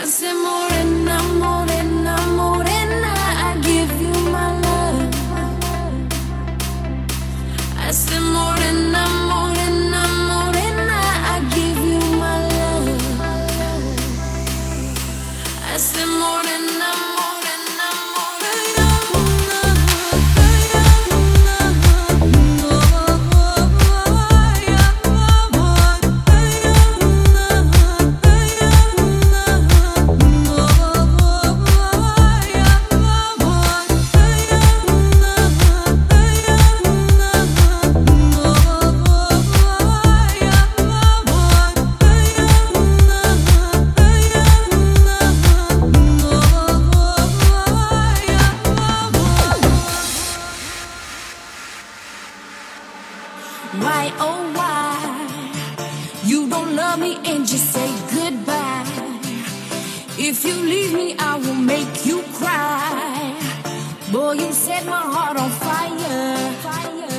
I Why, oh, why? You don't love me and just say goodbye. If you leave me, I will make you cry. Boy, you set my heart on fire.